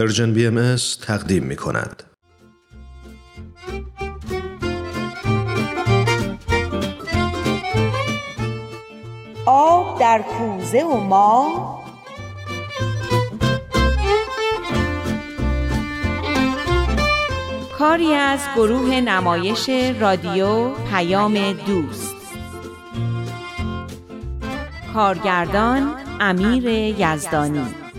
پرژن بی ام تقدیم می کند. آب در کوزه و ما کاری از گروه نمایش رادیو پیام دوست. کارگردان امیر یزدانی.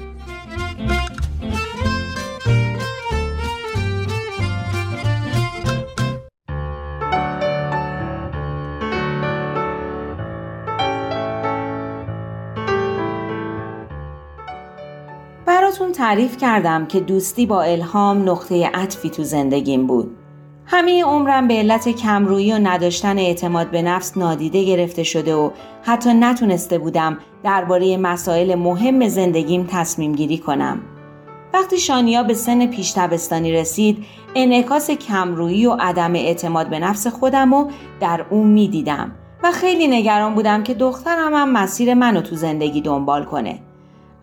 براتون تعریف کردم که دوستی با الهام نقطه عطفی تو زندگیم بود. همه عمرم به علت کمرویی و نداشتن اعتماد به نفس نادیده گرفته شده و حتی نتونسته بودم درباره مسائل مهم زندگیم تصمیم گیری کنم. وقتی شانیا به سن پیش تبستانی رسید، انعکاس کمرویی و عدم اعتماد به نفس خودم رو در اون می دیدم و خیلی نگران بودم که دخترم هم مسیر منو تو زندگی دنبال کنه.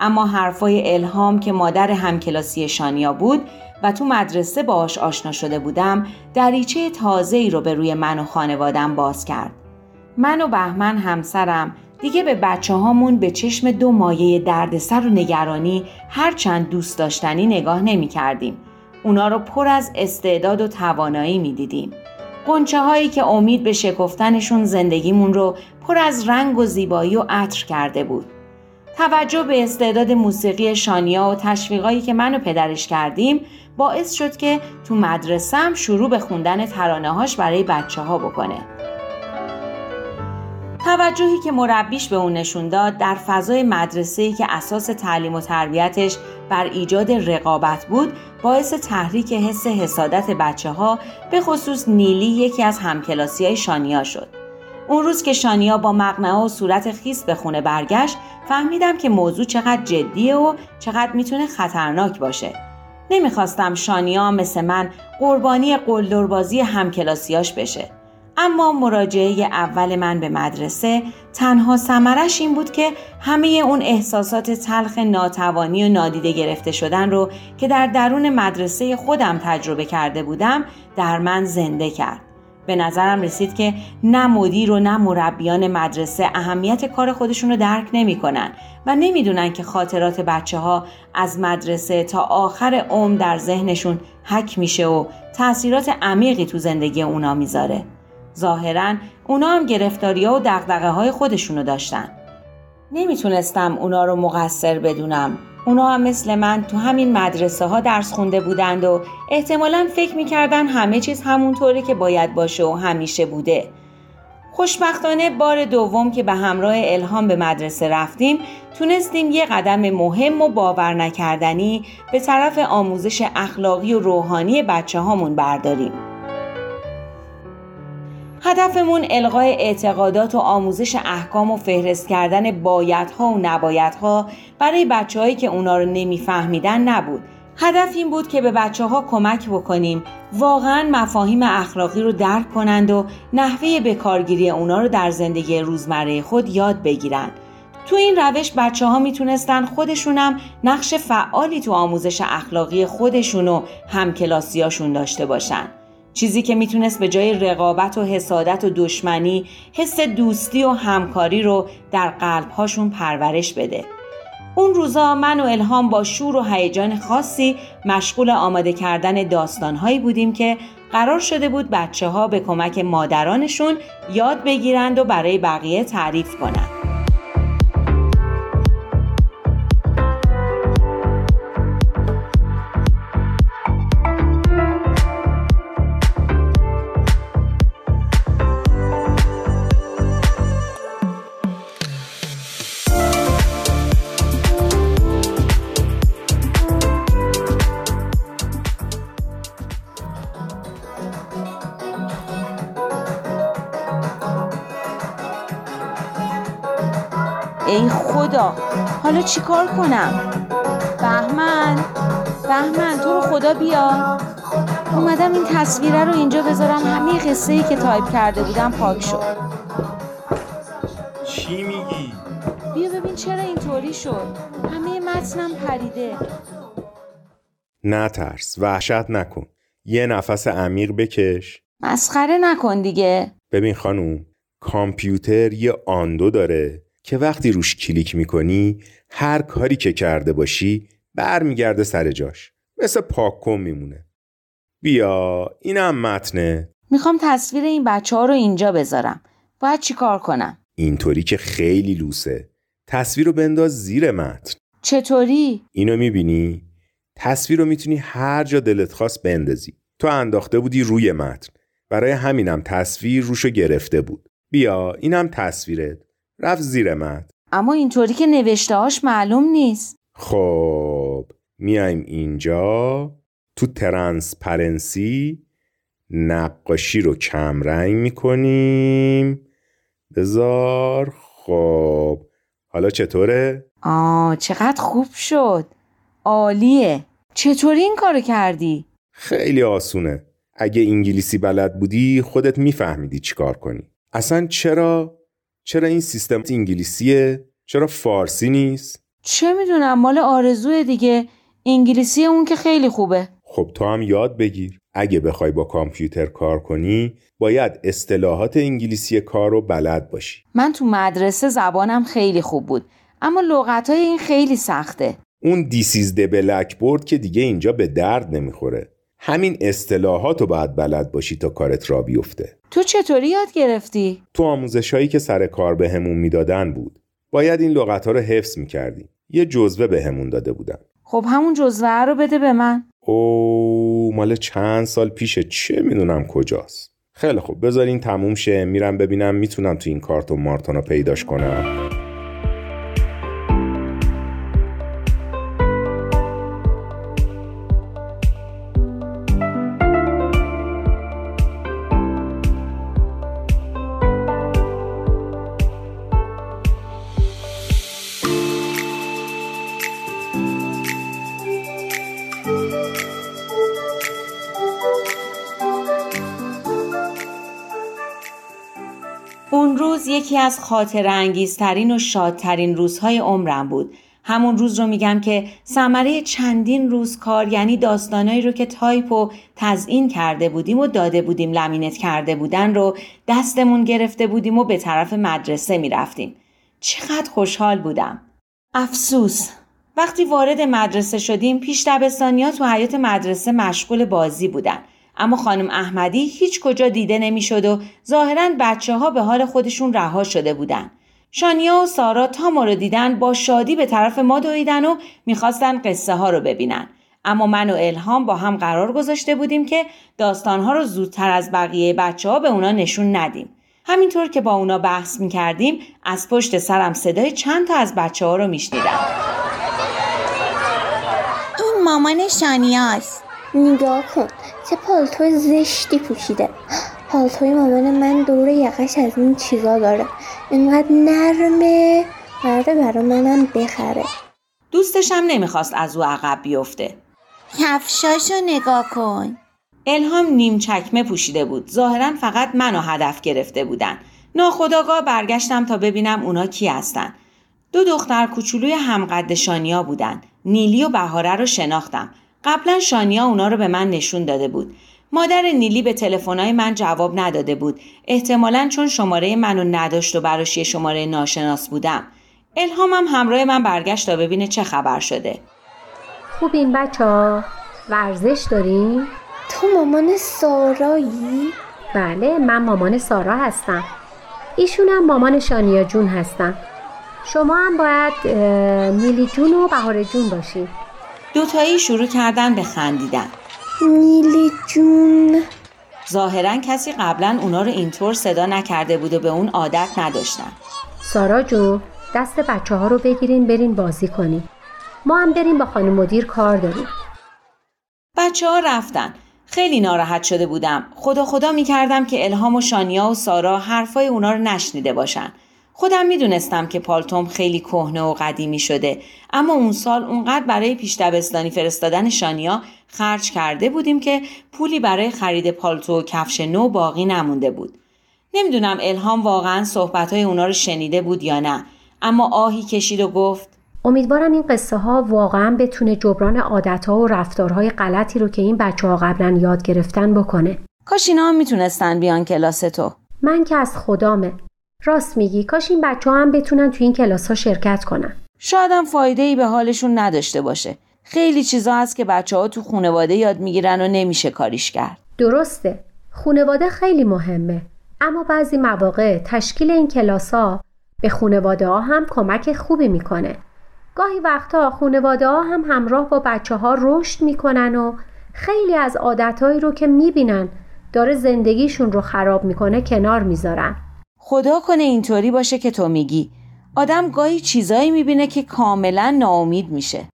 اما حرفای الهام که مادر همکلاسی شانیا بود و تو مدرسه باش آشنا شده بودم دریچه تازه ای رو به روی من و خانوادم باز کرد. من و بهمن همسرم دیگه به بچه هامون به چشم دو مایه دردسر و نگرانی هرچند دوست داشتنی نگاه نمی کردیم. اونا رو پر از استعداد و توانایی می دیدیم. قنچه هایی که امید به شکفتنشون زندگیمون رو پر از رنگ و زیبایی و عطر کرده بود. توجه به استعداد موسیقی شانیا و تشویقایی که من و پدرش کردیم باعث شد که تو مدرسم شروع به خوندن ترانه هاش برای بچه ها بکنه. توجهی که مربیش به اون نشون داد در فضای مدرسه‌ای که اساس تعلیم و تربیتش بر ایجاد رقابت بود باعث تحریک حس حسادت بچه ها به خصوص نیلی یکی از همکلاسی های شانیا شد. اون روز که شانیا با مقنعه و صورت خیس به خونه برگشت فهمیدم که موضوع چقدر جدیه و چقدر می‌تونه خطرناک باشه. نمی‌خواستم شانیا مثل من قربانی قلدربازی همکلاسیاش بشه. اما مراجعه اول من به مدرسه تنها سمرش این بود که همه اون احساسات تلخ ناتوانی و نادیده گرفته شدن رو که در درون مدرسه خودم تجربه کرده بودم در من زنده کرد. به نظرم رسید که نه مدیر و نه مربیان مدرسه اهمیت کار خودشون رو درک نمی‌کنن و نمی‌دونن که خاطرات بچه ها از مدرسه تا آخر عمر در ذهنشون حک میشه و تاثیرات عمیقی تو زندگی اونا می‌ذاره. ظاهرا اونا هم گرفتاری ها و دقدقه های خودشونو داشتن. نمی‌تونستم اونا رو مقصر بدونم. اونا هم مثل من تو همین مدرسه ها درس خونده بودند و احتمالا فکر می‌کردن همه چیز همونطوری که باید باشه و همیشه بوده. خوشبختانه بار دوم که به همراه الهام به مدرسه رفتیم تونستیم یه قدم مهم و باور نکردنی به طرف آموزش اخلاقی و روحانی بچه هامون برداریم. هدفمون القای اعتقادات و آموزش احکام و فهرست کردن بایدها و نبایدها برای بچههایی که اونا رو نمیفهمیدن نبود. هدف این بود که به بچه ها کمک بکنیم واقعا مفاهیم اخلاقی رو درک کنند و نحوه بکارگیری اونا رو در زندگی روزمره خود یاد بگیرند. تو این روش بچه ها می‌تونستن خودشونم نقش فعالی تو آموزش اخلاقی خودشون و همکلاسیاشون داشته باشن. چیزی که می‌تونست به جای رقابت و حسادت و دشمنی حس دوستی و همکاری رو در قلبهاشون پرورش بده. اون روزا من و الهام با شور و هیجان خاصی مشغول آماده کردن داستانهایی بودیم که قرار شده بود بچه ها به کمک مادرانشون یاد بگیرند و برای بقیه تعریف کنند. خدا حالا چیکار کنم؟ بهمن بهمن تو رو خدا بیا. اومدم این تصویره رو اینجا بذارم همه قصه ای که تایپ کرده بودم پاک شد. چی میگی؟ بیا ببین چرا اینطوری شد. همه متنم پریده. نترس وحشت نکن. یه نفس عمیق بکش. مسخره نکن دیگه. ببین خانوم کامپیوتر یه آندو داره. که وقتی روش کلیک می‌کنی هر کاری که کرده باشی برمیگرده سر جاش. مثل پاک کن میمونه. بیا اینم متنه. می‌خوام تصویر این بچه ها رو اینجا بذارم. باید چیکار کنم؟ اینطوری که خیلی لوسه. تصویر رو بنداز زیر متن. چطوری؟ اینو می‌بینی؟ تصویر رو می‌تونی هر جا دلت خواست بندازی. تو انداخته بودی روی متن. برای همینم تصویر روشو گرفته بود. بیا اینم تصویرت. رفت زیر متن اما اینطوری که نوشتهاش معلوم نیست. خب میایم اینجا. تو transparency نقاشی رو کمرنگ می‌کنیم. بذار خب. حالا چطوره؟ آه چقدر خوب شد. عالیه. چطوری این کارو کردی؟ خیلی آسونه. اگه انگلیسی بلد بودی خودت میفهمیدی چیکار کنی. اصلا چرا چرا این سیستم انگلیسیه؟ چرا فارسی نیست؟ چه می‌دونم مال آرزوه دیگه. انگلیسی اون که خیلی خوبه. خب تو هم یاد بگیر. اگه بخوای با کامپیوتر کار کنی باید اصطلاحات انگلیسی کار رو بلد باشی. من تو مدرسه زبانم خیلی خوب بود اما لغت های این خیلی سخته. اون دیسیزده بلک بورد که دیگه اینجا به درد نمی‌خوره. همین اصطلاحات رو باید بلد باشی تا کارت را بیفته. تو چطوری یاد گرفتی؟ تو آموزش هایی که سر کار بهمون همون می‌دادن بود. باید این لغت ها رو حفظ می‌کردیم. یه جزوه بهمون داده بودن. خب همون جزوه رو بده به من. او مال چند سال پیشه چه می‌دونم کجاست. خیلی خوب بذارین تموم شه میرم ببینم می‌تونم تو این کارت و مارتونا پیداش کنم. یکی از خاطره انگیزترین و شادترین روزهای عمرم بود. همون روز رو میگم که ثمره چندین روز کار یعنی داستانایی رو که تایپ و تزئین کرده بودیم و داده بودیم لمینت کرده بودن رو دستمون گرفته بودیم و به طرف مدرسه می‌رفتیم. چقدر خوشحال بودم. افسوس وقتی وارد مدرسه شدیم پیش دبستانیا تو حیاط مدرسه مشغول بازی بودن. اما خانم احمدی هیچ کجا دیده نمی‌شد و ظاهرا بچه ها به حال خودشون رها شده بودن. شانیا و سارا تا ما رو دیدن با شادی به طرف ما دویدن و می‌خواستن قصه ها رو ببینن. اما من و الهام با هم قرار گذاشته بودیم که داستان ها رو زودتر از بقیه بچه ها به اونا نشون ندیم. همینطور که با اونا بحث می کردیم از پشت سرم صدای چند تا از بچه ها رو میشنیدم. این مامان شانیاست. نگاه کن. چه پالتو زشتی پوشیده. پالتوی مامان من دور یقش از این چیزا داره. اینقدر نرمه. قراره برا منم بخره. دوستشم نمی‌خواست از او عقب بیفته. کفشاشو نگاه کن. الهام نیم چکمه پوشیده بود. ظاهرا فقط منو هدف گرفته بودن. ناخداگاه برگشتم تا ببینم اونا کی هستن. دو دختر کوچولوی همقد شانیا بودن. نیلی و بهاره رو شناختم. قبلا شانیا اونا رو به من نشون داده بود. مادر نیلی به تلفن‌های من جواب نداده بود. احتمالا چون شماره منو نداشت و براش یه شماره ناشناس بودم. الهامم همراه من برگشت تا ببینه چه خبر شده. خوب این بچه ها ورزش داریم؟ تو مامان سارایی؟ بله من مامان سارا هستم ایشونم مامان شانیا جون هستم شما هم باید نیلی جون و بهار جون باشید دوتایی شروع کردن به خندیدن. نیلی جون. ظاهرا کسی قبلا اونا رو اینطور صدا نکرده بود و به اون عادت نداشتن. سارا جون دست بچه ها رو بگیرین برین بازی کنین. ما هم بریم با خانم مدیر کار داریم. بچه ها رفتن. خیلی ناراحت شده بودم. خدا خدا می کردم که الهام و شانیا و سارا حرفای اونا رو نشنیده باشن. خودم می‌دونستم که پالتوم خیلی کهنه و قدیمی شده اما اون سال اونقدر برای پیش دبستانی فرستادن شانیا خرج کرده بودیم که پولی برای خرید پالتو و کفش نو باقی نمونده بود. نمی‌دونم الهام واقعا صحبتهای اونا رو شنیده بود یا نه اما آهی کشید و گفت امیدوارم این قصه ها واقعا بتونه جبران عادت ها و رفتارهای غلطی رو که این بچه ها قبلا یاد گرفتن بکنه. کاش اینا هم می‌تونستن بیان کلاس تو. من که از خدامه. راست میگی کاش این بچه ها هم بتونن تو این کلاس ها شرکت کنن. شاید هم فایده ای به حالشون نداشته باشه. خیلی چیزا هست که بچه ها تو خانواده یاد می‌گیرن و نمیشه کاریش کرد. درسته. خونواده خیلی مهمه. اما بعضی مواقع تشکیل این کلاس ها به خونواده ها هم کمک خوبی می‌کنه. گاهی وقتا خونواده ها هم همراه با بچه ها رشد می‌کنن و خیلی از عادتهایی رو که می‌بینن داره زندگیشون رو خراب می‌کنه کنار می‌ذارن. خدا کنه اینطوری باشه که تو میگی. آدم گاهی چیزایی می‌بینه که کاملا ناامید میشه.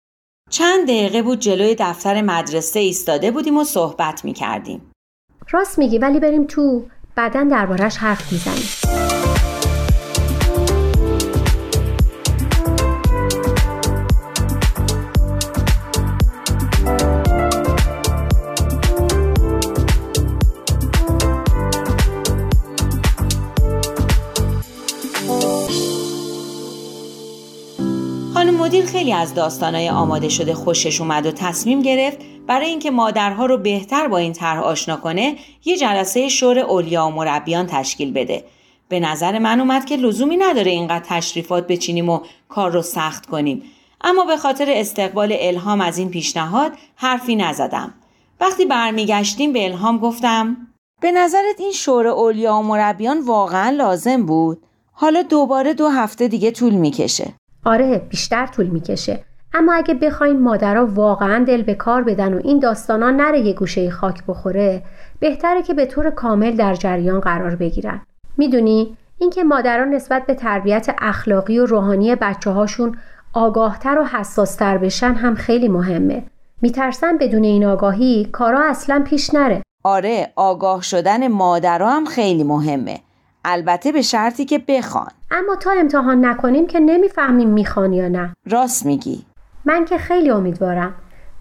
چند دقیقه بود جلوی دفتر مدرسه ایستاده بودیم و صحبت می‌کردیم. راست میگی ولی بریم تو بعدا دربارش حرف می‌زنیم. مدیر خیلی از داستانهای آماده شده خوشش اومد و تصمیم گرفت برای اینکه مادرها رو بهتر با این طرح آشنا کنه یه جلسه شور اولیا و مربیان تشکیل بده. به نظر من اومد که لزومی نداره اینقدر تشریفات بچینیم و کار رو سخت کنیم. اما به خاطر استقبال الهام از این پیشنهاد حرفی نزدم. وقتی برمیگشتیم به الهام گفتم به نظرت این شور اولیا و مربیان واقعا لازم بود؟ حالا دوباره دو هفته دیگه طول می‌کشه. آره بیشتر طول می‌کشه. اما اگه بخوایم مادرها واقعا دل به کار بدن و این داستانا نره یه گوشه خاک بخوره بهتره که به طور کامل در جریان قرار بگیرن. می‌دونی؟ اینکه مادران نسبت به تربیت اخلاقی و روحانی بچه هاشون آگاهتر و حساستر بشن هم خیلی مهمه. میترسن بدون این آگاهی کارا اصلا پیش نره. آره آگاه شدن مادرها هم خیلی مهمه. البته به شرطی که بخوان. اما تا امتحان نکنیم که نمی‌فهمیم می‌خوان یا نه. راست میگی. من که خیلی امیدوارم.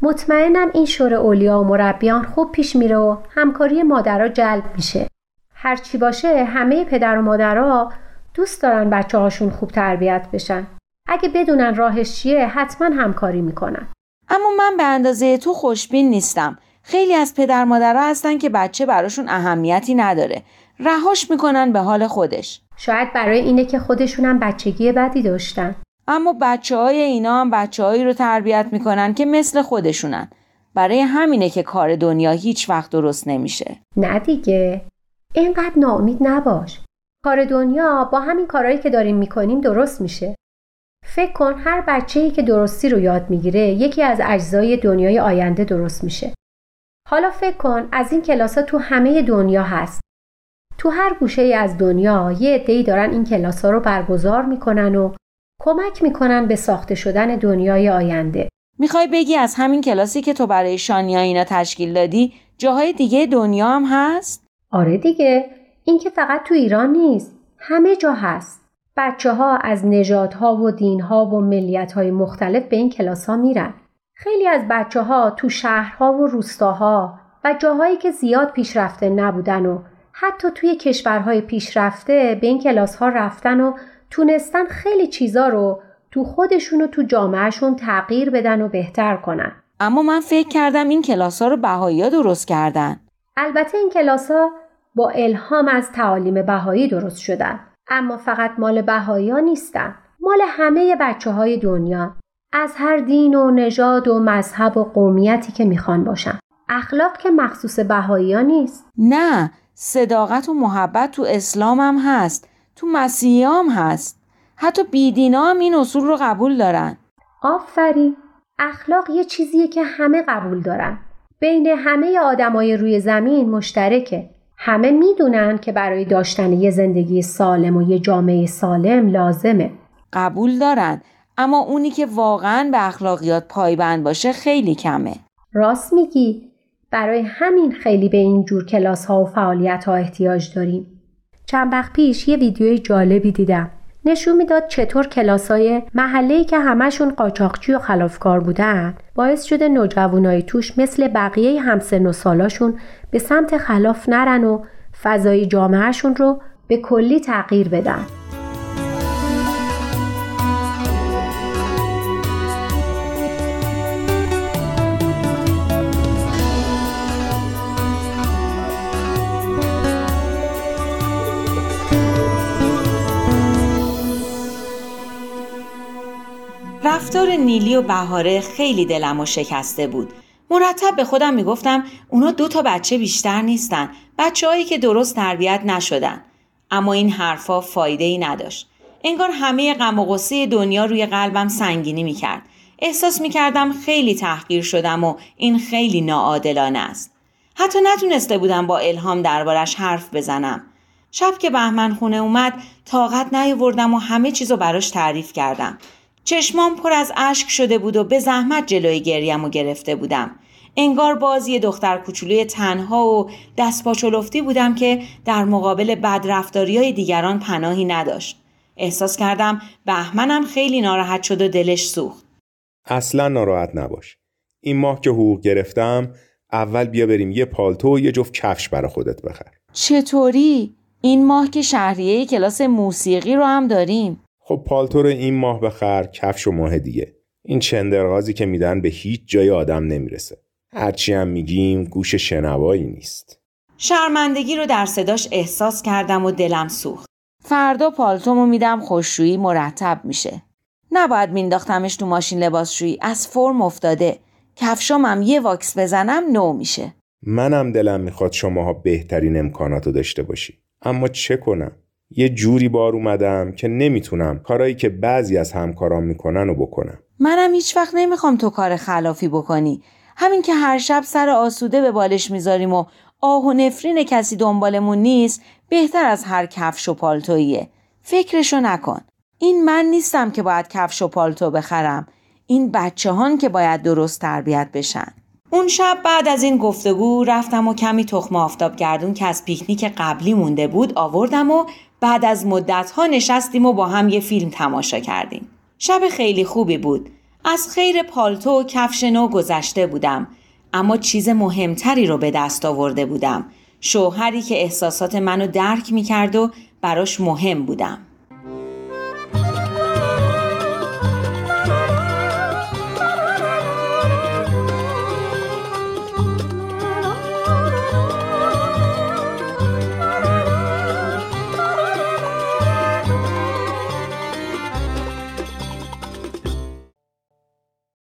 مطمئنم این شور اولیا و مربیان خوب پیش میره و همکاری مادرها جلب میشه. هرچی باشه همه پدر و مادرها دوست دارن بچه هاشون خوب تربیت بشن. اگه بدونن راهش چیه حتما همکاری می‌کنن. اما من به اندازه تو خوشبین نیستم. خیلی از پدر مادرها هستن که بچه براشون اهمیتی نداره. رهاش می‌کنن به حال خودش. شاید برای اینه که خودشونم بچگی بدی داشتن. اما بچه های اینا هم بچه هایی رو تربیت می‌کنن که مثل خودشونن. برای همینه که کار دنیا هیچ وقت درست نمیشه. نه دیگه. اینقدر ناامید نباش. کار دنیا با همین کارهایی که داریم می‌کنیم درست میشه. فکر کن هر بچه‌ای که درستی رو یاد می‌گیره یکی از اجزای دنیای آینده درست میشه. حالا فکر کن از این کلاس تو همه دنیا هست. تو هر گوشه ای از دنیا یه عده‌ای دارن این کلاس ها رو برگزار می‌کنن و کمک می‌کنن به ساخته شدن دنیای آینده. می‌خوای بگی از همین کلاسی که تو برای شانیا اینا تشکیل دادی جاهای دیگه دنیا هم هست؟ آره دیگه این که فقط تو ایران نیست همه جا هست. بچه ها از نژادها و دینها و ملیت های مختلف به این کلاس ها میرن. خیلی از بچه ها تو شهرها و روستاها و جاهایی که زیاد پیشرفته نبودن و حتی توی کشورهای پیشرفته به این کلاس ها رفتن و تونستن خیلی چیزا رو تو خودشون و تو جامعهشون تغییر بدن و بهتر کنن. اما من فکر کردم این کلاس ها رو بهایی درست کردن. البته این کلاس ها با الهام از تعالیم بهایی درست شدن. اما فقط مال بهایی ها نیستن. مال همه بچه های دنیا. از هر دین و نژاد و مذهب و قومیتی که می‌خوان باشن. اخلاق که مخصوص بهایی ها نیست. نه صداقت و محبت تو اسلام هم هست تو مسیحی هم هست. حتی بیدینا هم این اصول رو قبول دارن. آفرین. اخلاق یه چیزیه که همه قبول دارن. بین همه آدمای روی زمین مشترکه. همه می‌دونن که برای داشتن یه زندگی سالم و یه جامعه سالم لازمه. قبول دارن. اما اونی که واقعا به اخلاقیات پایبند باشه خیلی کمه. راست میگی. برای همین خیلی به این جور کلاس ها و فعالیت ها احتیاج داریم. چند وقت پیش یه ویدیوی جالبی دیدم. نشون می‌داد چطور کلاس های محله که همشون قاچاقچی و خلافکار بودن باعث شده نوجوانای توش مثل بقیه همسن و سالاشون به سمت خلاف نرن و فضای جامعهشون رو به کلی تغییر بدن. رفتار نیلی و بهاره خیلی دلم و شکسته بود. مرتب به خودم می‌گفتم اونا دو تا بچه بیشتر نیستن بچه که درست تربیت نشدن. اما این حرفا فایده ای نداشت. انگار همه غم و غصه دنیا روی قلبم سنگینی می‌کرد. احساس می‌کردم خیلی تحقیر شدم و این خیلی ناعادلانه است. حتی نتونسته بودم با الهام دربارش حرف بزنم. شب که بهمن خونه اومد طاقت نیاوردم و همه چیزو براش تعریف کردم. چشمام پر از اشک شده بود و به زحمت جلوی گریم و گرفته بودم. انگار باز یه دختر کوچولوی تنها و دست پاچولفتی بودم که در مقابل بدرفتاری های دیگران پناهی نداشت. احساس کردم بهمنم خیلی ناراحت شد و دلش سوخت. اصلا ناراحت نباش. این ماه که حقوق گرفتم اول بیا بریم یه پالتو و یه جفت کفش برا خودت بخر. چطوری؟ این ماه که شهریه کلاس موسیقی رو هم داریم. خب پالتو رو این ماه بخر کفش و ماه دیگه. این چندرغازی که میدن به هیچ جای آدم نمی‌رسه. هرچی هم میگیم گوش شنوایی نیست. شرمندگی رو در صداش احساس کردم و دلم سوخت. فردا پالتومو میدم خوششویی مرتب میشه. نباید مینداختمش تو ماشین لباسشویی. از فرم افتاده. کفشامم یه واکس بزنم نو میشه. منم دلم می‌خواد شماها بهترین امکاناتو داشته باشی. اما چه کنم؟ یه جوری بار اومدم که نمی‌تونم کارایی که بعضی از همکارام می‌کنن و بکنم. منم هیچ وقت نمی‌خوام تو کار خلافی بکنی. همین که هر شب سر آسوده به بالش می‌ذاریم و آه و نفرین کسی دنبالمون نیست بهتر از هر کفش و پالتویه فکرشو نکن. این من نیستم که باید کفش و پالتو بخرم. این بچه هان که باید درست تربیت بشن. اون شب بعد از این گفتگو رفتم و کمی تخم آفتاب گردون که از پیکنیک قبلی مونده بود آوردم و بعد از مدت ها نشستیم و با هم یه فیلم تماشا کردیم. شب خیلی خوبی بود. از خیر پالتو و کفش نو گذشته بودم اما چیز مهمتری رو به دست آورده بودم. شوهری که احساسات منو درک می کرد و براش مهم بودم.